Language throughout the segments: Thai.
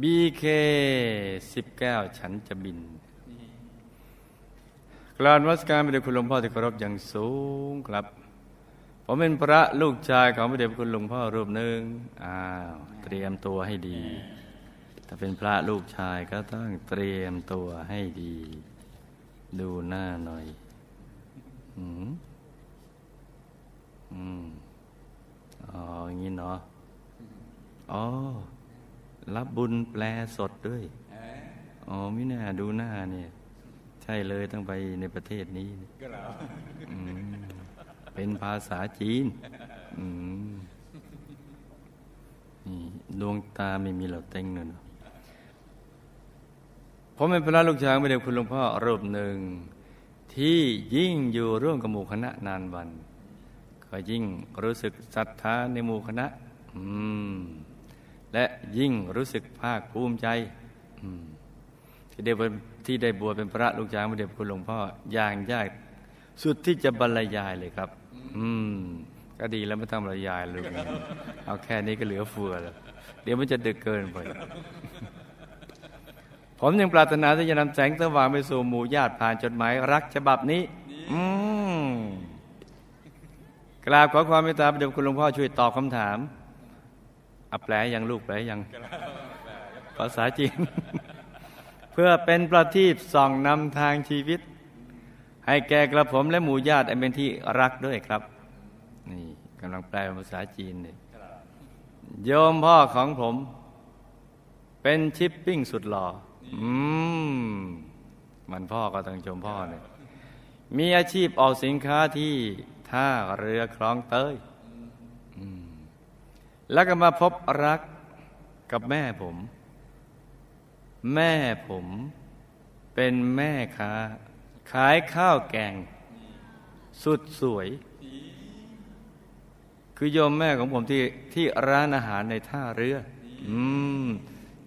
บีเคสิบเก้าฉันจะบิน กลานวัสการพระเดชคุณหลวงพ่อที่เคารพอย่างสูงครับ ผมเป็นพระลูกชายของพระเดชคุณหลวงพ่อรูปหนึ่งอ้าวเตรียมตัวให้ดี ถ้าเป็นพระลูกชายก็ต้องเตรียมตัวให้ดี ดูหน้าหน่อย อืมอืมอ๋ออย่างนี้เนาะอ๋อ รับบุญแปลสดด้วยอ๋อไม่น่าดูหน้าเนี่ย ใช่เลยต้องไปในประเทศนี้อืมเป็นภาษาจีนอืมนี่ดวงตาไม่มีเหล่าเต็งเนอะผมเป็นพระลูกชายไม่เด็คุณหลวงพ่อรูปหนึ่ง ที่ยิ่งอยู่ร่วมกับหมู่คณะนานวัน ก็ยิ่งรู้สึกศรัทธาในหมู่คณะ อืม และยิ่งรู้สึกภาคภูมิใจที่ได้บวชที่ได้บวชเป็นพระลูกชายพระเดชคุณหลวงพ่ออย่างยากสุดที่จะบรรยายเลยครับ อืม ก็ดีแล้วไม่ต้องบรรยายเลยเอาแค่นี้ก็เหลือเฟือแล้วเดี๋ยวมันจะดึกเกินไป ผมยังปรารถนาที่จะนำแสงสว่างไปสู่หมู่ญาติผ่านจดหมายรักฉบับนี้ อืมกราบขอความเมตตาพระเดชคุณหลวงพ่อช่วยตอบคำถาม อัแปลยังลูกแปลยังภาษาจีน เพื่อเป็นประทีปส่องนำทางชีวิต ให้แก่กระผมและหมู่ญาติอันเป็นที่รักด้วยครับ นี่กำลังแปลภาษาจีนเนี่ยโยมพ่อของผม เป็นชิปปิ้งสุดหล่ออืมมันพ่อก็ต้องชมพ่อเนี่ยมีอาชีพออกสินค้าที่ท่าเรือคลองเตย แล้วก็มาพบรักกับแม่ผม แม่ผมเป็นแม่ค้า ขายข้าวแกง สุดสวย คือโยมแม่ของผมที่ที่ร้านอาหารในท่าเรือ อืม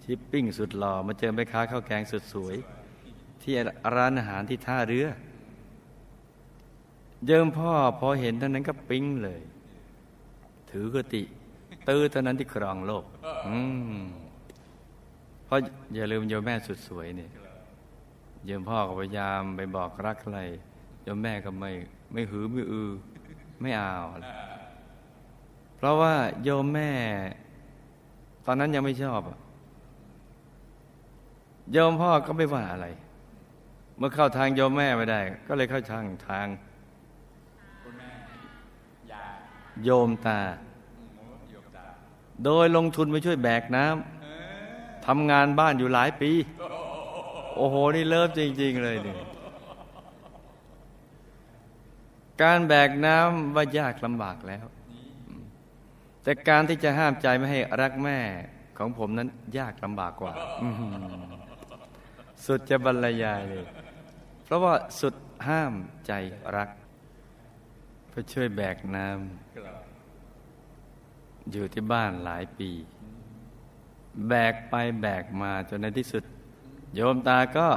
ชิปปิ้งสุดหล่อมาเจอแม่ค้าข้าวแกงสุดสวย ที่ร้านอาหารที่ท่าเรือเยิมพ่อพอเห็นเท่านั้นก็ปิ๊งเลย ถือกติ ตื้อเท่านั้นที่ครองโลกอืมเพราะอย่าลืมโยมแม่สุดสวยเนี่ยโยมพ่อก็พยายามไปบอกรักใครโยมแม่ก็ไม่ไม่หือไม่อือ ไม่เอาเพราะว่าโยมแม่ ตอนนั้นยังไม่ชอบโยมพ่อก็ไม่ว่าอะไร เมื่อเข้าทางโยมแม่ไม่ได้ ก็เลยเข้าทางทางโยมตา โดยลงทุนไปช่วยแบกน้ำทำงานบ้านอยู่หลายปี โอ้โห นี่เลิฟจริง ๆ เลยนี่การแบกน้ำว่ายากลำบากแล้ว แต่การที่จะห้ามใจไม่ให้รักแม่ของผมนั้นยากลำบากกว่า สุดจะบรรยายเลย เพราะว่าสุดห้ามใจรักเพื่อช่วยแบกน้ำ อยู่ที่บ้านหลายปี แบกไปแบกมาจนในที่สุด โยมตาก็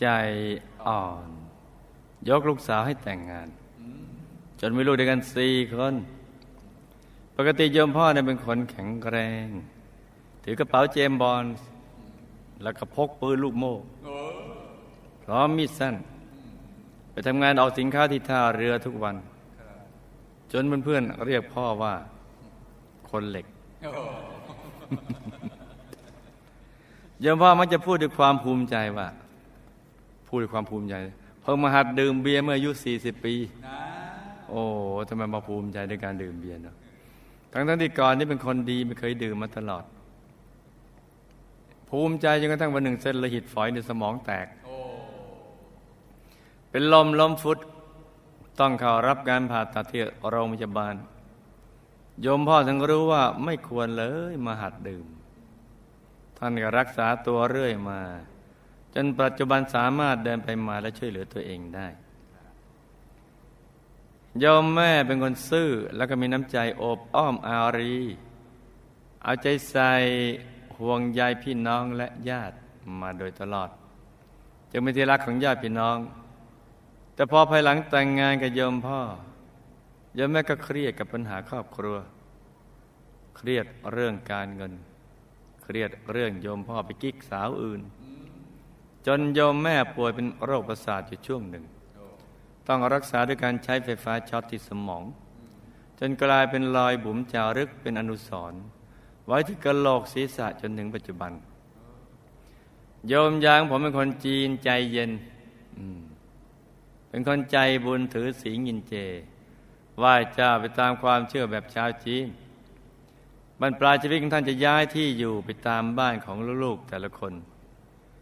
ใจอ่อน ยกลูกสาวให้แต่งงาน จนมีลูกด้วยกันสี่คน ปกติโยมพ่อเนี่ยเป็นคนแข็งแรง ถือกระเป๋าเจมบอลแล้วก็พกปืนลูกโม่พร้อมมีดสั้น ไปทำงานออกสินค้าที่ท่าเรือทุกวัน จนเพื่อนๆเรียกพ่อว่า คนเหล็กยมพ่อมักจะพูดด้วยความภูมิใจว่า พูดด้วยความภูมิใจ เพิ่งมาหัดดื่มเบียร์เมื่ออายุสี่สิบปี โอ้ทำไมมาภูมิใจในการดื่มเบียร์เนาะทั้งทั้งที่ก่อนนี่เป็นคนดีไม่เคยดื่มมาตลอด ภูมิใจจนกระทั่งวันหนึ่งเส้นละหิตฝอยในสมองแตก เป็นลมล้มฟุต ต้องเข้ารับการผ่าตัดที่โรงพยาบาล โยมพ่อทั้งรู้ว่าไม่ควรเลยมาหัดดื่ม ท่านก็รักษาตัวเรื่อยมา จนปัจจุบันสามารถเดินไปมาและช่วยเหลือตัวเองได้โยมแม่เป็นคนซื่อแล้วก็มีน้ำใจโอบอ้อมอารี เอาใจใส่ห่วงใยพี่น้องและญาติมาโดยตลอด จึงเป็นที่รักของญาติพี่น้อง แต่พอภายหลังแต่งงานกับโยมพ่อ ยายแม่ก็เครียดกับปัญหาครอบครัว เครียดเรื่องการเงิน เครียดเรื่องโยมพ่อไปกิ๊กสาวอื่น จนโยมแม่ป่วยเป็นโรคประสาทอยู่ช่วงหนึ่ง ต้องรักษาด้วยการใช้ไฟฟ้าช็อตที่สมอง จนกลายเป็นรอยบุ๋มจารึกเป็นอนุสรณ์ไว้ที่กระโหลกศีรษะจนถึงปัจจุบัน โยมยางผมเป็นคนจีนใจเย็น เป็นคนใจบุญถือศีลกินเจ ไหว้เจ้าไปตามความเชื่อแบบชาวจีนบรรปลายชีวิตของท่านจะย้ายที่อยู่ไปตามบ้านของลูกๆแต่ละคน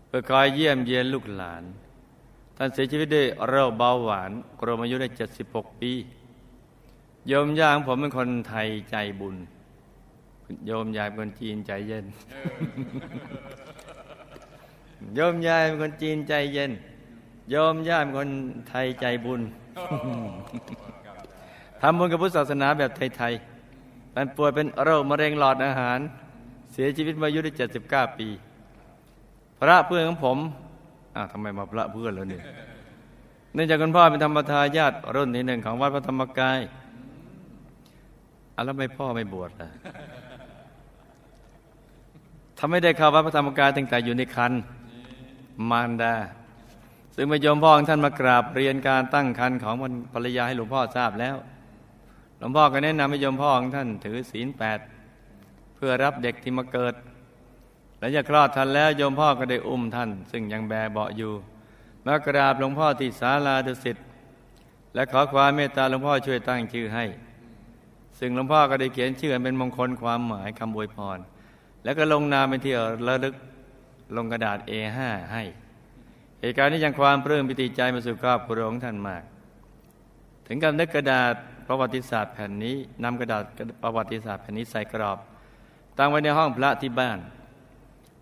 เพื่อคอยเยี่ยมเยียนลูกหลาน ท่านเสียชีวิตด้วยโรคเบาหวานกรมอายุได้ 76 ปี โยมย่างผมเป็นคนไทยใจบุญ โยมยายเป็นคนจีนใจเย็น โยมยายเป็นคนจีนใจเย็น โยมย่าเป็นคนไทยใจบุญ ทำบุญกับพุทธศาสนาแบบไทยๆมันป่วยเป็นโรคมะเร็งหลอดอาหาร เสียชีวิตมาอายุได้79 ปี พระเพื่อนของผมอ้าวทำไมมาพระเพื่อนแล้วเนี่ยเนื่องจากคุณพ่อเป็นธรรมทายาทรุ่นที่หนึ่งของวัดพระธรรมกายอแล้วไม่พ่อไม่บวชล่ะทำไม่ได้เข้าวัดพระธรรมกายตั้งแต่อยู่ในคันมารดา ซึ่งมาโยมพ่อของท่านมากราบเรียนการตั้งคันของภรรยาให้หลวงพ่อทราบแล้ว ลวงพ่อก็แนะนำให้โยมพ่อของท่านถือศีลแปดเพื่อรับเด็กที่มาเกิดและจะคลอดท่านแล้วโยมพ่อก็ได้อุ้มท่าน ซึ่งยังแบเบาอยู่มากราบหลวงพ่อที่ศาลาดุสิตและขอความเมตตาหลวงพ่อช่วยตั้งชื่อให้ ซึ่งหลวงพ่อก็ได้เขียนชื่อเป็นมงคลความหมายคำบวยพร แล้วก็ลงนามเป็นที่ระลึกลงกระดาษ A5 ให้เหตุการณ์นี้ยังความปลื้มปิติใจมาสู่ครอบครัวของท่านมาก ถึงกับนึกกระดาษ ประวัติศาสตร์แผ่นนี้นำกระดาษประวัติศาสตร์แผ่นนี้ใส่กรอบ ตั้งไว้ในห้องพระที่บ้าน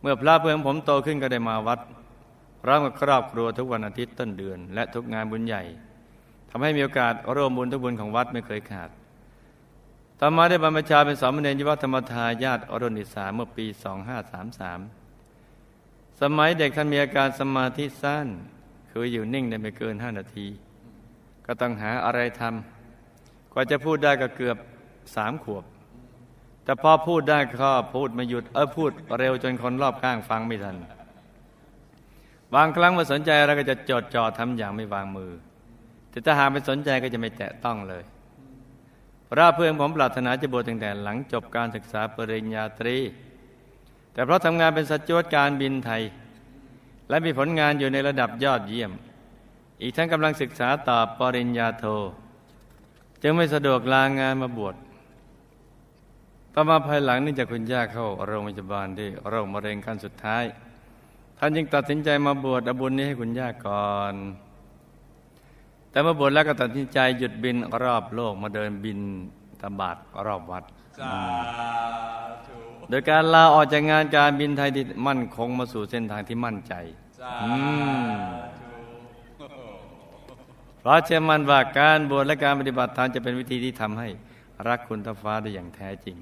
เมื่อพระเพื่อนผมโตขึ้นก็ได้มาวัดพร้อมกับครอบครัวทุกวันอาทิตย์ต้นเดือน และทุกงานบุญใหญ่ทำให้มีโอกาสร่วมบุญทุกบุญของวัดไม่เคยขาด ต่อมาได้บรรพชาเป็นสามเณรยวัฒธรรมทายาทอรุณิสาเมื่อปี 2533 สมัยเด็กท่านมีอาการสมาธิสั้น คืออยู่นิ่งได้ไม่เกินห้านาที ก็ต้องหาอะไรทำ กว่าจะพูดได้ก็เกือบสามขวบ แต่พอพูดได้ก็พูดไม่หยุดเออพูดเร็วจนคนรอบข้างฟังไม่ทัน บางครั้งมาสนใจอะไรก็จะจดจ่อทำอย่างไม่วางมือ แต่ถ้าหากไม่สนใจก็จะไม่แตะต้องเลยพระเพื่อนผมปรารถนาจะบวชตั้งแต่หลังจบการศึกษาปริญญาตรี แต่เพราะทำงานเป็นสัจวตการบินไทย และมีผลงานอยู่ในระดับยอดเยี่ยม อีกทั้งกำลังศึกษาต่อปริญญาโท จึงไม่สะดวกลางานมาบวชต่อมาภายหลังนี่จากคุณย่าเข้าโรงพยาบาลที่โรคมะเร็งขั้นสุดท้าย ท่านจึงตัดสินใจมาบวชอบุญนี้ให้คุณย่าก่อน แต่มาบวชแล้วก็ตัดสินใจหยุดบินรอบโลกมาเดินบินตบาดรอบวัด โดยการลาออกจากงานการบินไทยที่มั่นคงมาสู่เส้นทางที่มั่นใจ เพราะเชื่อมั่นว่าการบวชและการปฏิบัติธรรมจะเป็นวิธีที่ทำให้รักคุณทฟ้าได้อย่างแท้จริง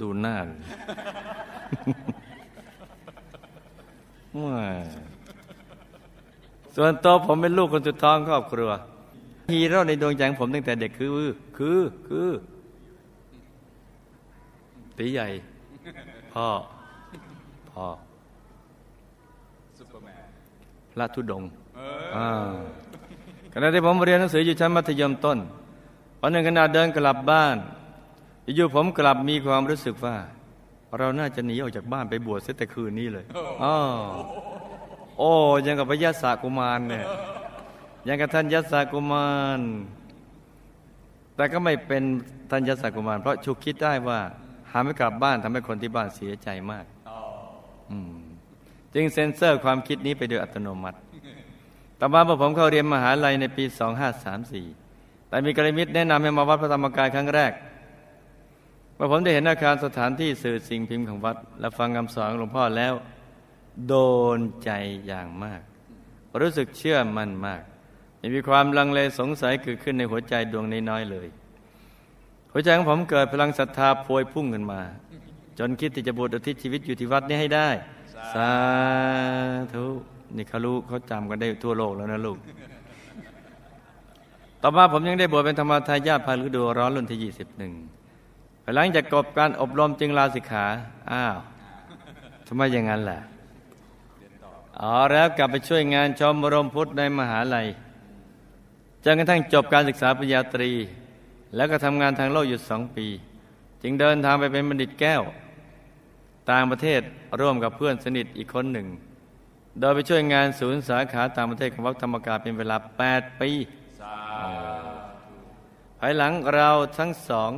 ดูหน้าส่วนตัวผมเป็นลูกคนสุดท้องครอบครัว ฮีโร่ในดวงใจของผมตั้งแต่เด็กคือ คือ คือตีใหญ่ พ่อ พ่อพระธุดงขณะที่ผมเรียนหนังสืออยู่ชั้นมัธยมต้นวันหนึ่งขณะเดินกลับบ้านอยู่ผมกลับมีความรู้สึกว่า เราน่าจะหนีออกจากบ้านไปบวชเสียแต่คืนนี้เลยอ๋อโอ้ยังกับพระยศกุมารเนี่ยยังกับท่านยศกุมาร แต่ก็ไม่เป็นท่านยศกุมาร เพราะชุกคิดได้ว่า หาไม่กลับบ้านทำให้คนที่บ้านเสียใจมากจึงเซ็นเซอร์ความคิดนี้ไปโดยอัตโนมัติ ต่อมาพอผมเข้าเรียนมหาลัยในปี 2534 แต่มีกระมิตรแนะนำให้มาวัดพระธรรมกายครั้งแรกเมื่อผมได้เห็นอาคารสถานที่สื่อสิ่งพิมพ์ของวัด และฟังคำสอนหลวงพ่อแล้ว โดนใจอย่างมาก รู้สึกเชื่อมั่นมากไม่มีความลังเลสงสัยเกิดขึ้นในหัวใจดวงน้อยๆเลย หัวใจของผมเกิดพลังศรัทธาพวยพุ่งขึ้นมา จนคิดที่จะบวชอุทิศชีวิตอยู่ที่วัดนี้ให้ได้ สาธุนี่เขารู้เขาจำกันได้ทั่วโลกแล้วนะลูก ต่อมาผมยังได้บวชเป็นธรรมทายาทภายฤดูร้อนรุ่นที่21ภายหลังจากกบการอบรมจึงลาสิกขา อ้าวทำไมอย่างนั้นล่ะอ๋อแล้วกลับไปช่วยงานชมรมพุทธในมหาลัยจนกระทั่งจบการศึกษาปริญญาตรี แล้วก็ทำงานทางโลกอยู่สองปี จึงเดินทางไปเป็นบัณฑิตแก้ว ต่างประเทศร่วมกับเพื่อนสนิทอีกคนหนึ่ง โดยไปช่วยงานศูนย์สาขาต่างประเทศของวัดธรรมกายเป็นเวลา 8 ปีภายหลังเราทั้งสอง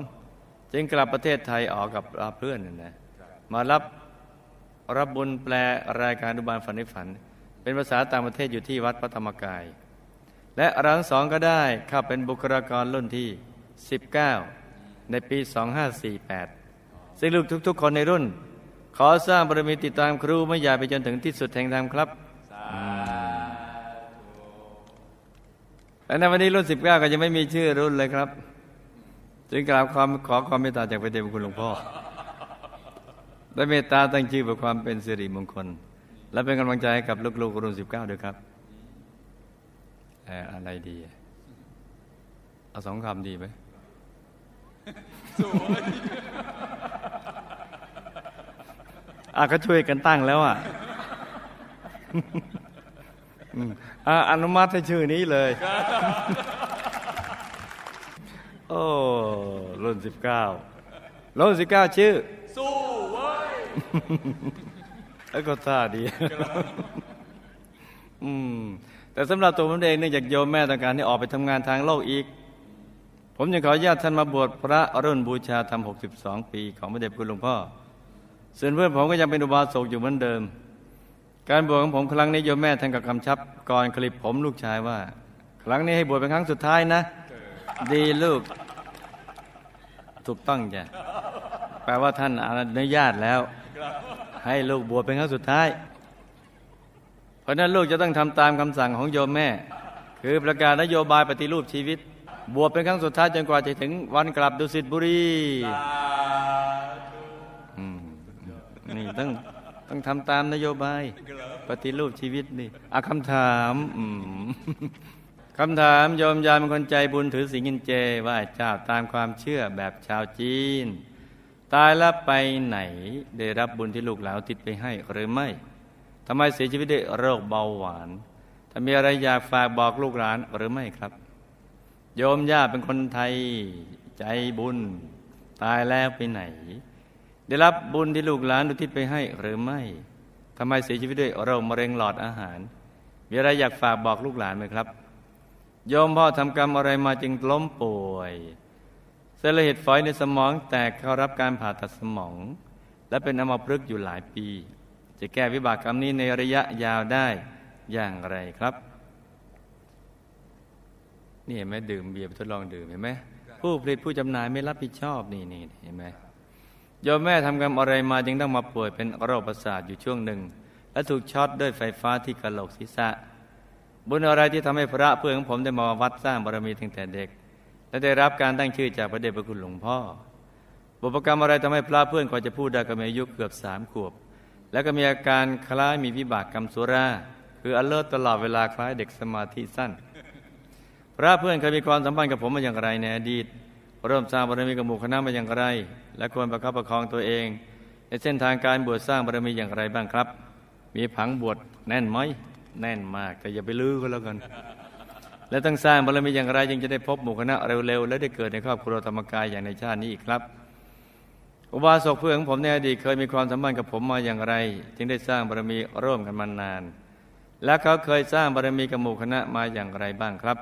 จึงกลับประเทศไทยออกกับเพื่อนนะมารับรับบุญแปลรายการดุบาลฝันในฝัน เป็นภาษาต่างประเทศอยู่ที่วัดพระธรรมกาย และเราทั้งสองก็ได้เข้าเป็นบุคลากรรุ่นที่ 19 ในปี 2548 ซึ่งลูกทุกๆ คนในรุ่น ขอสร้างบารมีติดตามครูไม่ยาไปจนถึงที่สุดแห่งธรรมครับและในวันนี้รุ่น 19 ก็ยังไม่มีชื่อรุ่นเลยครับ จึงกราบความขอความเมตตาจากพระเดชพระคุณหลวงพ่อได้เมตตาตั้งชื่อเพื่อความเป็นสิริมงคล และเป็นกำลังใจให้กับลูกๆรุ่น 19 ด้วยครับอะไรดี เอาสองคำดีไหม อะก็ช่วยกันตั้งแล้วอะอนุมัติให้ชื่อนี้เลย โอ้รุ่นสิบเก้ารุ่นสิบเก้าชื่อ สู้เว้ยแล้วก็ท่าดีอืมแต่สำหรับตัวผมเองเนื่องจากโยมแม่ต้องการให้ออกไปทำงานทางโลกอีก ผมยังขออนุญาตท่านมาบวชพระรุ่นบูชาธรรม62 ปีของพระเดชคุณหลวงพ่อ ส่วนเพื่อนผมก็ยังเป็นอุบาสกอยู่เหมือนเดิม การบวชของผมครั้งนี้โยมแม่ท่านกับคำชับก่อนคลิปผมลูกชายว่า ครั้งนี้ให้บวชเป็นครั้งสุดท้ายนะ ดีลูก ถูกต้องจ้ะแปลว่าท่านอนุญาตแล้ว ให้ลูกบวชเป็นครั้งสุดท้าย เพราะนั้นลูกจะต้องทำตามคำสั่งของโยมแม่ คือประกาศนโยบายปฏิรูปชีวิต บวชเป็นครั้งสุดท้ายจนกว่าจะถึงวันกลับดุสิตบุรีนี่ต้องต้องทำตามนโยบาย ปฏิรูปชีวิตนี่อาคำถามคำถามโยมยามเป็นคนใจบุญถือสิงหินเจไหว้เจ้าตามความเชื่อแบบชาวจีน ตายแล้วไปไหนได้รับบุญที่ลูกหลานติดไปให้หรือไม่ทำไมเสียชีวิตด้วยโรคเบาหวานถ้ามีอะไรอยากฝากบอกลูกหลานหรือไม่ครับ โยมย่าเป็นคนไทยใจบุญ ตายแล้วไปไหน ได้รับบุญที่ลูกหลานอุทิศไปให้หรือไม่ทำไมเสียชีวิตด้วยโรคมะเร็งหลอดอาหาร มีอะไรอยากฝากบอกลูกหลานไหมครับ โยมพ่อทำกรรมอะไรมาจึงล้มป่วยเส้นเลือดฝอยในสมองแตกเข้ารับการผ่าตัดสมอง และเป็นอัมพฤกษ์อยู่หลายปี จะแก้วิบากกรรมนี้ในระยะยาวได้อย่างไรครับ นี่เห็นไหมดื่มเบียร์ทดลองดื่มเห็นไหมผู้ผลิตผู้จำหน่ายไม่รับผิดชอบนี่นี่เห็นไหมโยมแม่ทำกรรมอะไรมาจึงต้องมาป่วยเป็นโรคประสาทอยู่ช่วงหนึ่ง และถูกช็อตด้วยไฟฟ้าที่กระโหลกศีรษะ บุญอะไรที่ทำให้พระเพื่อนของผมได้มาวัดสร้างบารมีตั้งแต่เด็ก และได้รับการตั้งชื่อจากพระเดชพระคุณหลวงพ่อ บุพกรรมอะไรทำให้พระเพื่อนกว่าจะพูดได้ก็มีอายุเกือบสามขวบ แล้วก็มีอาการคล้ายมีวิบากกรรมสุรา คืออเลิศตลอดเวลาคล้ายเด็กสมาธิสั้น พระเพื่อนเคยมีความสัมพันธ์กับผมมาอย่างไรในอดีต เริ่มสร้างบารมีกับหมู่คณะมาอย่างไร และควรประคับประคองตัวเอง ในเส้นทางการบวชสร้างบารมีอย่างไรบ้างครับ มีผังบวชแน่นไหมแน่นมากแต่อย่าไปลื้อก็แล้วกัน และต้องสร้างบารมีอย่างไรจึงจะได้พบหมู่คณะเร็วๆและได้เกิดในครอบครัวธรรมกายอย่างในชาตินี้อีกครับ อุบาสกเพื่อนของผมในอดีตเคยมีความสัมพันธ์กับผมมาอย่างไร จึงได้สร้างบารมีร่วมกันมานาน และเขาเคยสร้างบารมีกับหมู่คณะมาอย่างไรบ้างครับ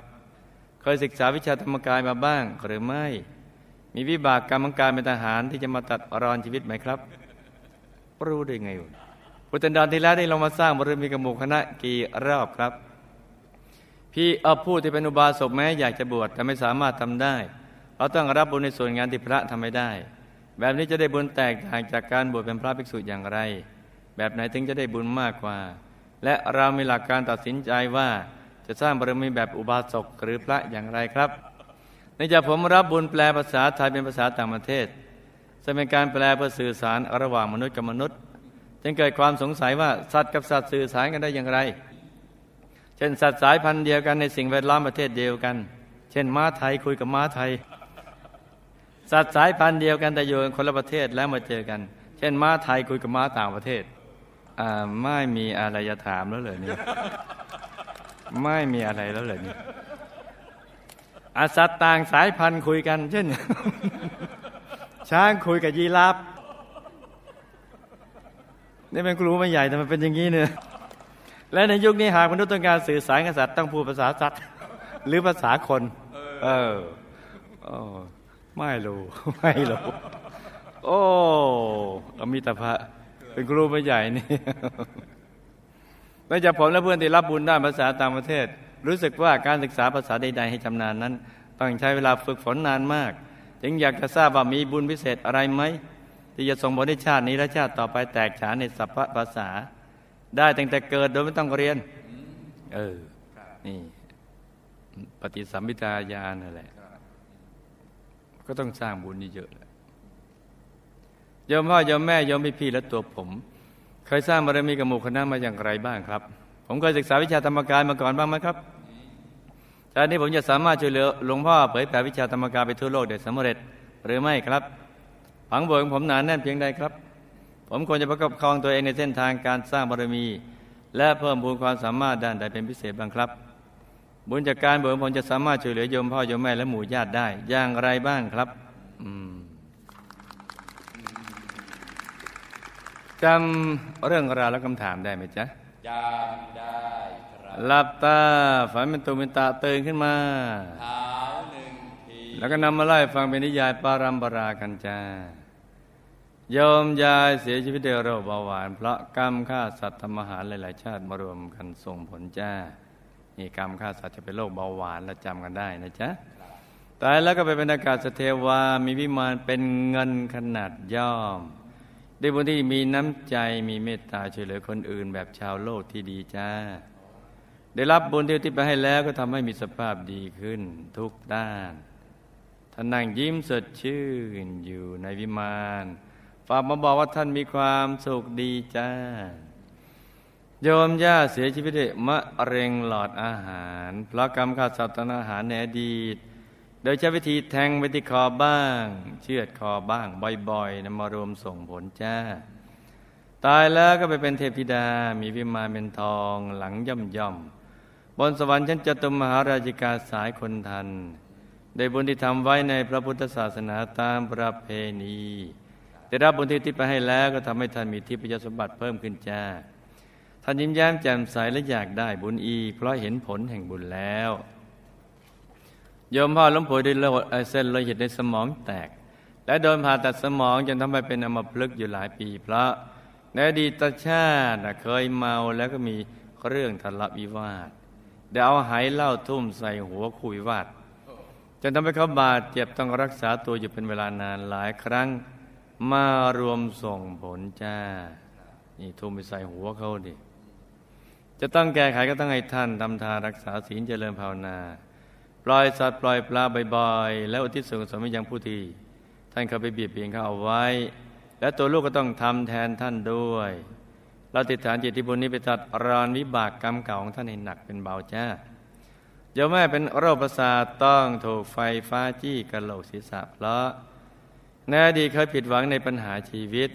เคยศึกษาวิชาธรรมกายมาบ้างหรือไม่ มีวิบากกรรมการเป็นทหารที่จะมาตัดรอนชีวิตไหมครับ รู้ได้ไงพุทธันดรที่แล้วได้ลงมาสร้างบารมีกับหมู่คณะกี่รอบครับ พี่เอาผู้ที่เป็นอุบาสกแม้อยากจะบวชแต่ไม่สามารถทำได้ เราต้องรับบุญในส่วนงานที่พระทำไม่ได้ แบบนี้จะได้บุญแตกต่างจากการบวชเป็นพระภิกษุอย่างไร แบบไหนถึงจะได้บุญมากกว่า และเรามีหลักการตัดสินใจว่า จะสร้างบารมีแบบอุบาสกหรือพระอย่างไรครับในจากผมรับบุญแปลภาษาไทยเป็นภาษาต่างประเทศจะเป็นการแปลเพื่อสื่อสารระหว่างมนุษย์กับมนุษย์ จึงเกิดความสงสัยว่าสัตว์กับสัตว์สื่อสารกันได้อย่างไร เช่นสัตว์สายพันธุ์เดียวกันในสิ่งแวดล้อมประเทศเดียวกัน เช่นม้าไทยคุยกับม้าไทย สัตว์สายพันธุ์เดียวกันแต่อยู่คนละประเทศแล้วมาเจอกัน เช่นม้าไทยคุยกับม้าต่างประเทศอ่าไม่มีอะไรจะถามแล้วเลยนี่ ไม่มีอะไรแล้วเลยนี่อาสัตว์ต่างสายพันธุ์คุยกัน เช่น ช้างคุยกับยีราฟนี่เป็นครูไม่ใหญ่แต่มันเป็นอย่างนี้เนี่ยและในยุคนี้หากมนุษย์ต้องการสื่อสารกับสัตว์ต้องพูดภาษาสัตว์ หรือภาษาคน เออโอ้ไม่รู้ไม่รู้โอ้อมิตรภะเป็นครูไม่ใหญ่นี่ นอกจากผมและเพื่อนที่รับบุญด้านภาษาต่างประเทศ รู้สึกว่าการศึกษาภาษาใดๆให้ชำนาญนั้น ต้องใช้เวลาฝึกฝนนานมาก จึงอยากจะทราบว่ามีบุญพิเศษอะไรไหมที่จะส่งผลให้ชาตินี้และชาติต่อไปแตกฉานในสัพพภาษา ได้ตั้งแต่เกิดโดยไม่ต้องเรียน เออ นี่ ปฏิสัมพิทาญาณนั่นแหละ ก็ต้องสร้างบุญนี่เยอะแหละยมพ่อยมแม่ยมพี่พี่และตัวผม เคยสร้างบารมีกับหมู่คณะมาอย่างไรบ้างครับ ผมเคยศึกษาวิชาธรรมกายมาก่อนบ้างไหมครับชาตินี้ผมจะสามารถช่วยเหลือหลวงพ่อเผยแผ่วิชาธรรมกายไปทั่วโลกได้สำเร็จหรือไม่ครับผังบวของผมหนานแน่นเพียงใดครับ ผมควรจะประคับคองตัวเองในเส้นทางการสร้างบารมี และเพิ่มพูนความสามารถด้านใดเป็นพิเศษบ้างครับ บุญจากการบวชผมจะสามารถช่วยเหลือโยมพ่อโยมแม่และหมู่ญาติได้อย่างไรบ้างครับ จำเรื่องราวและคำถามได้ไหมจ๊ะจำได้ครับหลับตาฝันเป็นตุเป็นตาตื่นขึ้นมาเท้าหนึ่งทีแล้วก็นำมาไล่ฟังเป็นนิยายปารัมปรากันจ้าโยมยายเสียชีวิตด้วยโรคเบาหวาน เพราะกรรมฆ่าสัตว์ทำอาหารหลาย ๆ ชาติมารวมกันส่งผลจ้านี่กรรมฆ่าสัตว์จะเป็นโรคเบาหวานแล้วจำกันได้นะจ๊ะตายแล้วก็ไปเป็นอากาศสเทวา มีวิมานเป็นเงินขนาดย่อม ด้วยบุญที่มีน้ำใจมีเมตตาช่วยเหลือคนอื่นแบบชาวโลกที่ดีจ้า ได้รับบุญที่ที่ไปให้แล้วก็ทำให้มีสภาพดีขึ้นทุกด้านท่านนั่งยิ้มสดชื่นอยู่ในวิมานฝากมาบอกว่าท่านมีความสุขดีจ้า โยมย่าเสียชีวิตด้วยมะเร็งหลอดอาหารเพราะกรรมขาดสัตว์อาหารในอดีต ดยใช้วิธีแทงไปที่คอบ้าง เชือดคอบ้างบ่อยๆนำมารวมส่งผลจ้า ตายแล้วก็ไปเป็นเทพธิดา มีวิมานเป็นทองหลังย่อมย่อมบนสวรรค์ชั้นจตุมหาราชิกาสายคนทัน ได้บุญที่ทำไว้ในพระพุทธศาสนาตามประเพณีได้รับบุญที่ทิพไปให้แล้วก็ทำให้ท่านมีทิพยสมบัติเพิ่มขึ้นจ้า ท่านยิ้มแย้มแจ่มใสและอยากได้บุญอีกเพราะเห็นผลแห่งบุญแล้ว โยมพ่อล้มป่วยด้วยเส้นโลหิตในสมองแตก และโดนผ่าตัดสมองจนทำให้เป็นอัมพฤกษ์อยู่หลายปี เพราะในอดีตชาติเคยเมาแล้วก็มีเรื่องทะเลาะวิวาทเดี๋ยวเอาไหเหล้าทุ่มใส่หัวคุยวาดจนทำให้เขาบาดเจ็บต้องรักษาตัวอยู่เป็นเวลานานหลายครั้ง มารวมส่งผลจ้า นี่ทุ่มไปใส่หัวเขาดิจะต้องแก้ไขก็ต้องให้ท่านทำทานรักษาศีลเจริญภาวนา ปล่อยสัตว์ปล่อยปลาบ่อยๆแล้วอุทิศส่วนกุศลไปยังผู้ที่ท่านเขาไปเบียดเบียนเขาเอาไว้ และตัวลูกก็ต้องทำแทนท่านด้วย เราติดฐานจิตที่บุญนี้ไปตัดรอนวิบากกรรมเก่าของท่านให้หนักเป็นเบาจ้าเดี๋ยวแม่เป็นโรคประสาทต้องถูกไฟฟ้าจี้กระโหลกศีรษะเพราะในอดีเคยผิดหวังในปัญหาชีวิต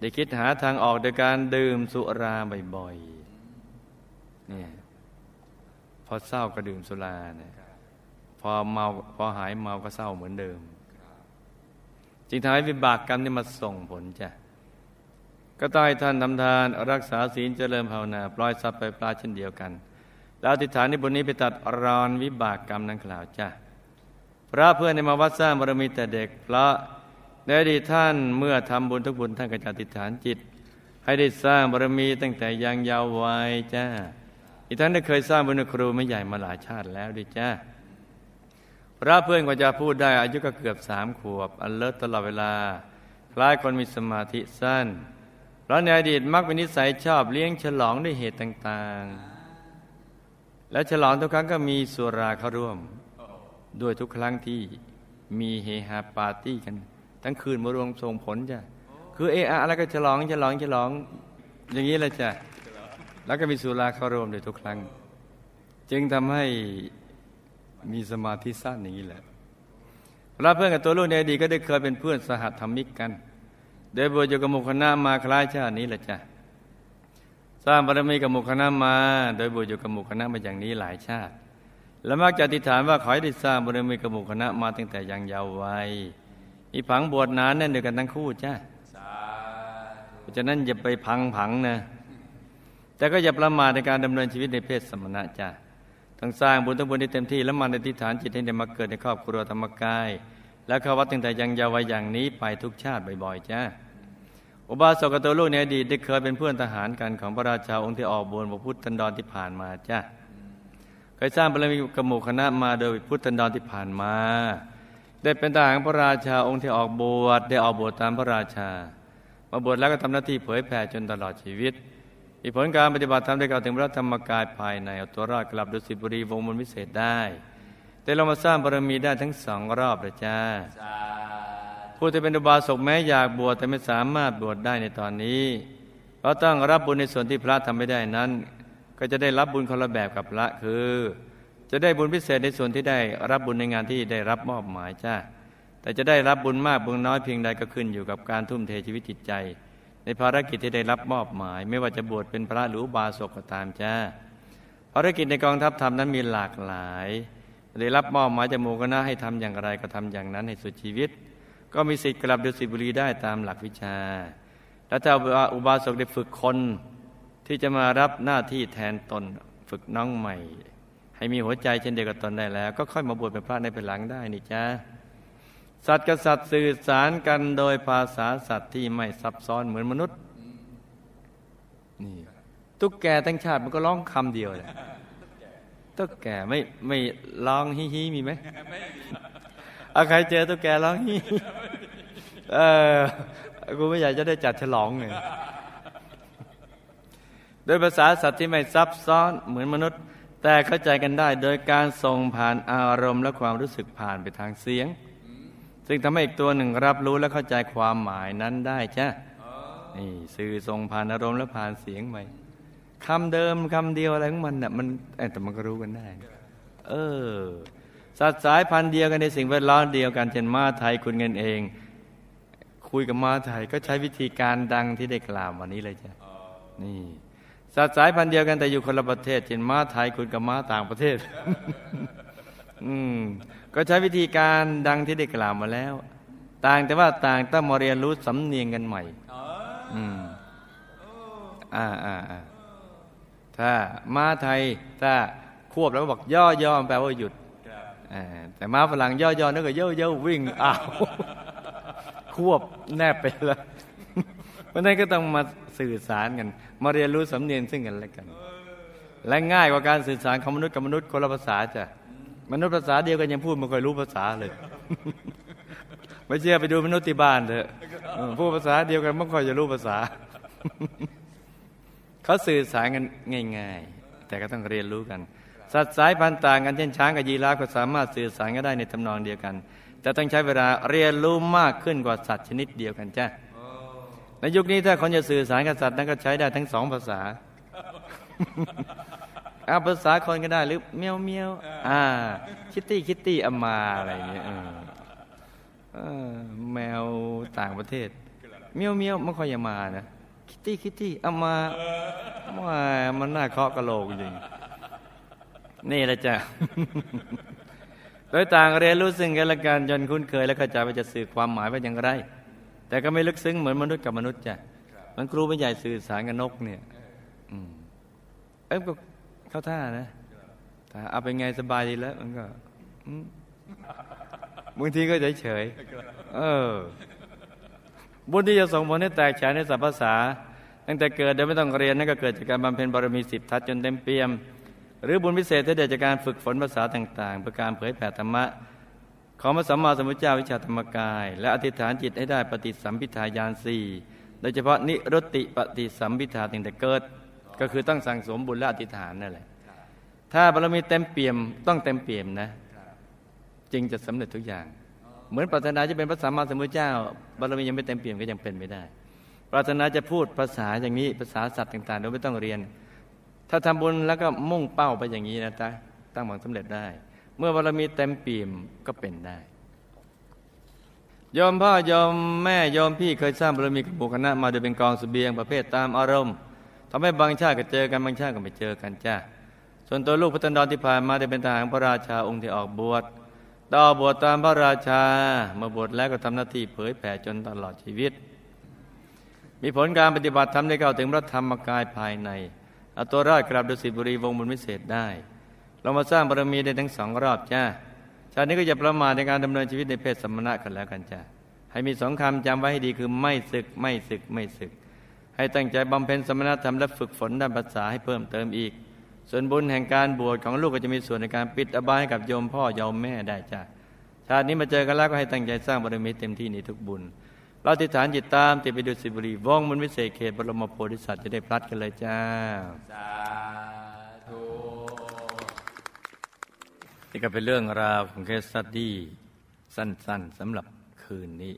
ได้คิดหาทางออกโดยการดื่มสุราบ่อยๆเนี่ยพอเศร้าก็ดื่มสุราเนี่ย พอเมาพอหายเมาก็เศร้าเหมือนเดิมจึงทำให้วิบากกรรมนี่มาส่งผลจ้ะก็ต้องให้ท่านทำทานรักษาศีลเจริญภาวนา ปล่อยสัตว์ไปปลาเช่นเดียวกัน แล้วติฐานในบนนี้ไปตัดรอนวิบากกรรมนั้นกล่าวจ้ะพระเพื่อนในมาวัดสร้างบารมีแต่เด็กพระในอดีตท่านเมื่อทำบุญทุกบุญท่านก็จะติฐานจิต ให้ได้สร้างบารมีตั้งแต่ยังยาววัยจ้าอีกท่านได้เคยสร้างบุญครูไม่ใหญ่มาหลายชาติแล้วดิจ้า พระเพื่อนกว่าจะพูดได้อายุก็เกือบสามขวบ อันเลิศตลอดเวลา คล้ายคนมีสมาธิสั้น เพราะในอดีตมักเป็นนิสัยชอบเลี้ยงฉลองด้วยเหตุต่างๆ และฉลองทุกครั้งก็มีสุราเข้าร่วม ด้วยทุกครั้งที่มีเฮฮาปาร์ตี้กัน ทั้งคืนมารวมส่งผลจ้ะคือเอออะไรก็ฉลองฉลองฉลอง อย่างนี้เลยจ้ะแล้วก็มีสุราเข้าร่วมโดยทุกครั้ง จึงทำให้ มีสมาธิสั้นอย่างนี้แหละรับเพื่อนกับตัวลูกในอดีตก็ได้เคยเป็นเพื่อนสหธรรมิกกัน โดยบวชอยู่กับหมู่คณะมาคล้ายชาตินี้แหละจ้ะสร้างบารมีกับหมู่คณะมา โดยบวชอยู่กับหมู่คณะมาอย่างนี้หลายชาติ และมักจะอธิฐานว่าขอให้ได้สร้างบารมีกับหมู่คณะมาตั้งแต่ยังเยาว์วัยอีผังบวชนานแน่นเดียวกันทั้งคู่จ้ะสาเพราะฉะนั้นอย่าไปพังผังนะแต่ก็อย่าประมาทในการดำเนินชีวิตในเพศสมณะจ้ะ ต้องสร้างบุญทั้งบุญให้เต็มที่และมันในทิฏฐานจิตให้ได้มาเกิดในครอบครัวธรรมกาย และเข้าวัดตั้งแต่ยังเยาว์วัยอย่างนี้ไปทุกชาติบ่อยๆจ้ะอุบาสกกับตัวลูกในอดีตได้เคยเป็นเพื่อนทหารกันของพระราชาองค์ที่ออกบวชพระพุทธันดรที่ผ่านมาจ้ะเคยสร้างบารมีกับหมู่คณะมาโดยพุทธันดรที่ผ่านมา ได้เป็นทหารพระราชาองค์ที่ออกบวชได้ออกบวชตามพระราชา มาบวชแล้วก็ทำหน้าที่เผยแผ่จนตลอดชีวิต อีผลการปฏิบัติธรรมได้กล่าวถึงพระธรรมกายภายในเอาตัวรอดกลับดุสิตบุรีวงมนต์วิเศษได้ แต่เรามาสร้างบารมีได้ทั้งสองรอบเลยจ้าผู้ที่เป็นอุบาสกแม้อยากบวชแต่ไม่สามารถบวชได้ในตอนนี้เราต้องรับบุญในส่วนที่พระทำไม่ได้นั้น ก็จะได้รับบุญคนละแบบกับพระคือ จะได้บุญพิเศษในส่วนที่ได้รับบุญในงานที่ได้รับมอบหมายจ้าแต่จะได้รับบุญมากบุญน้อยเพียงใดก็ขึ้นอยู่กับการทุ่มเทชีวิตจิตใจ ในภารกิจที่ได้รับมอบหมาย ไม่ว่าจะบวชเป็นพระหรือบาสกก็ตามจ้าภารกิจในกองทัพธรรมนั้นมีหลากหลาย ได้รับมอบหมายจากหมู่คณะให้ทำอย่างไรก็ทำอย่างนั้นให้สุดชีวิต ก็มีสิทธิ์กลับดุสิตบุรีได้ตามหลักวิชา แล้วถ้าอุบาสกได้ฝึกคนที่จะมารับหน้าที่แทนตนฝึกน้องใหม่ ให้มีหัวใจเช่นเดียวกับตนได้แล้ว ก็ค่อยมาบวชเป็นพระในภายหลังได้นี่จ้า สัตว์กับสัตว์สื่อสารกันโดยภาษาสัตว์ที่ไม่ซับซ้อนเหมือนมนุษย์นี่ตุ๊กแกทั้งชาติมันก็ร้องคำเดียวแหละตุ๊กแกไม่ไม่ร้องฮิฮิมีไหมเอาใครเจอตุ๊กแกร้องฮิฮิเออกูไม่อยากจะได้จัดฉลองเลยโดยภาษาสัตว์ที่ไม่ซับซ้อนเหมือนมนุษย์ แต่เข้าใจกันได้ โดยการส่งผ่านอารมณ์และความรู้สึกผ่านไปทางเสียง ซึ่งทำให้อีกตัวหนึ่งรับรู้และเข้าใจความหมายนั้นได้จ้ะนี่สื่อส่งผ่านอารมณ์และผ่านเสียงไปคำเดิมคำเดียวอะไรของมันน่ะมันแต่มันก็รู้กันได้ เออ สัตว์สายพันธุ์เดียวกันในสิ่งแวดล้อมเดียวกันเช่นม้าไทยคุณเงินเอง คุยกับม้าไทยก็ใช้วิธีการดังที่ได้กล่าววันนี้เลยจ้ะนี่สัตว์สายพันธุ์เดียวกันแต่อยู่คนละประเทศเช่นม้าไทยคุณกับม้าต่างประเทศ อืม ก็ใช้วิธีการดังที่ได้กล่าวมาแล้ว ต่างแต่ว่าต่างต้องมาเรียนรู้สำเนียงกันใหม่อืมอ่าอ่าอ่าถ้ามาไทยถ้าควบแล้วบอกย่อย่อแปลว่าหยุดแต่มาฝรั่งย่อย่อนึกว่าเย่อเย่อวิ่งอ้าวควบแนบไปเลยเพราะนั้นก็ต้องมาสื่อสารกัน มาเรียนรู้สำเนียงซึ่งกันและกัน และง่ายกว่าการสื่อสารของมนุษย์กับมนุษย์คนละภาษาจ้ะ มนุษย์ภาษาเดียวกันยังพูดไม่ค่อยรู้ภาษาเลย ไม่เชื่อไปดูมนุษย์ที่บ้านเถอะเออพูดภาษาเดียวกันไม่ค่อยจะรู้ภาษา เขาสื่อสารกันง่าย ๆ แต่ก็ต้องเรียนรู้กัน สัตว์สายพันธุ์ต่างกันเช่นช้างกับยีราฟก็สามารถสื่อสารกันได้ในทำนองเดียวกัน แต่ต้องใช้เวลาเรียนรู้มากขึ้นกว่าสัตว์ชนิดเดียวกันจ้ะในยุคนี้ถ้าคนจะสื่อสารกับสัตว์นั้นก็ใช้ได้ทั้งสองภาษา เอาภาษาคนก็ได้หรือเมียวเมียวอ่า คิตตี้คิตตี้อามาอะไรอย่างเงี้ยเออเออแมวต่างประเทศ เมียวเมียวไม่ค่อยจะมานะคิตตี้คิตตี้อามาว่ามันน่าเคาะกระโหลกจริงนี่แหละจ้ะโดยต่างเรียนรู้ซึ่งกันและกันจนคุ้นเคย และเข้าใจว่าจะสื่อความหมายว่าอย่างไร แต่ก็ไม่ลึกซึ้งเหมือนมนุษย์กับมนุษย์จ้ะมันครูเป็นใหญ่สื่อสารกับนกเนี่ย อืมเอ้ยก็ เข้าท่านะแต่เอาเป็นไงสบายดีแล้ว มันก็บางทีก็เฉยเฉยๆเออ บุญที่จะส่งผลให้แตกฉานในสัพภาษาตั้งแต่เกิดโดยไม่ต้องเรียนนั่นก็เกิดจากการบำเพ็ญบารมีสิบทัศน์จนเต็มเปี่ยม หรือบุญพิเศษที่ได้จากการฝึกฝนภาษาต่างๆเพื่อการเผยแผ่ธรรมะของพระสัมมาสัมพุทธเจ้าวิชาธรรมกาย และอธิษฐานจิตให้ได้ปฏิสัมพิทายานสี่โดยเฉพาะนิรติปฏิสัมพิทาตั้งแต่เกิด ก็คือต้องสั่งสมบุญและอธิษฐานนั่นแหละ ถ้าบารมีเต็มเปี่ยมต้องเต็มเปี่ยมนะ จึงจะสำเร็จทุกอย่าง เหมือนปรารถนาจะเป็นพระสัมมาสัมพุทธเจ้า บารมียังไม่เต็มเปี่ยมก็ยังเป็นไม่ได้ ปรารถนาจะพูดภาษาอย่างนี้ภาษาสัตว์ต่างๆโดยไม่ต้องเรียน ถ้าทำบุญแล้วก็มุ่งเป้าไปอย่างนี้นะจ๊ะตั้งหวังสำเร็จได้ เมื่อบารมีเต็มเปี่ยมก็เป็นได้ยอมพ่อยอมแม่ยอมพี่เคยสร้างบารมีกับบุคณะมาโดยเป็นกองสเสบียงประเภทตามอารมณ์ ทำให้บางชาติก็เจอกันบางชาติก็ไม่เจอกันจ้าส่วนตัวลูกพระตันดรที่ผ่านมาได้เป็นทหารพระราชาองค์ที่ออกบวชต่อบวชตามพระราชาเมื่อบวชแล้วก็ทำหน้าที่เผยแผ่จนตลอดชีวิต มีผลการปฏิบัติทำได้เข้าถึงพระธรรมกายภายในเอาตัวรอดกลับดุสิตบุรีวงบุญวิเศษได้ เรามาสร้างบารมีได้ทั้งสองรอบจ้าชาตินี้ก็อย่าประมาทในการดำเนินชีวิตในเพศสมณะกันแล้วกันจ้าให้มีสองคำจำไว้ให้ดีคือไม่ศึกไม่ศึกไม่ศึก ให้ตั้งใจบำเพ็ญสมณธรรมและฝึกฝนด้านภาษาให้เพิ่มเติมอีก ส่วนบุญแห่งการบวชของลูกก็จะมีส่วนในการปิดอบายให้กับโยมพ่อโยมแม่ได้จ้าชาตินี้มาเจอกันแล้วก็ให้ตั้งใจสร้างบารมีเต็มที่ในทุกบุญ เราติดฐานจิตตามติดไปดูสิบุรีว่องมันวิเศษเขตบรมโพธิสัตว์จะได้พลัดกันเลยจ้าสาธุนี่ก็เป็นเรื่องราวของเคสตัดดี้สั้นๆสำหรับคืนนี้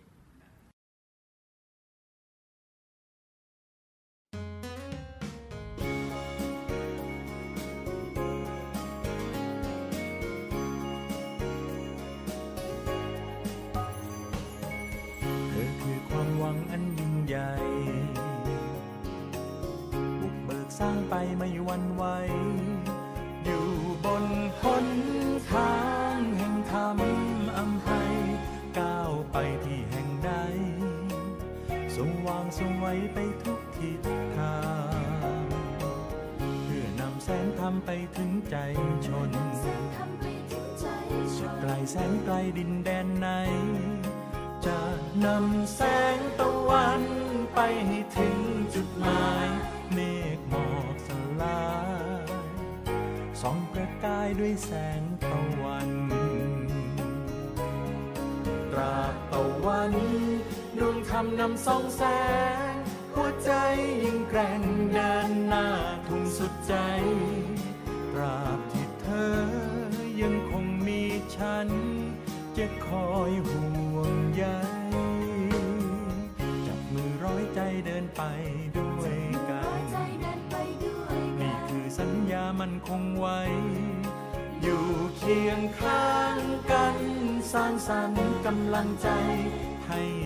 ไม่หวั่นไหว อยู่บนหนทางแห่งธรรมอำไพก้าวไปที่แห่งใดทรงวางทรงไว้ไปทุกทิศทาง เพื่อนำแสงธรรมไปถึงใจชนสุดไกลแสนไกลดินแดนไหน จะนำแสงตะวันไปให้ถึงจุดหมาย กายด้วยแสงตะวันตราบตะวันดวงธรรมนำส่องแสง หัวใจยิ่งแกร่งเดินหน้าทุ่งสุดใจตราบที่เธอยังคงมีฉัน จะคอยห่วงใยจับมือร้อยใจเดินไปมันคงไว้ สรรค์กำลังใจให้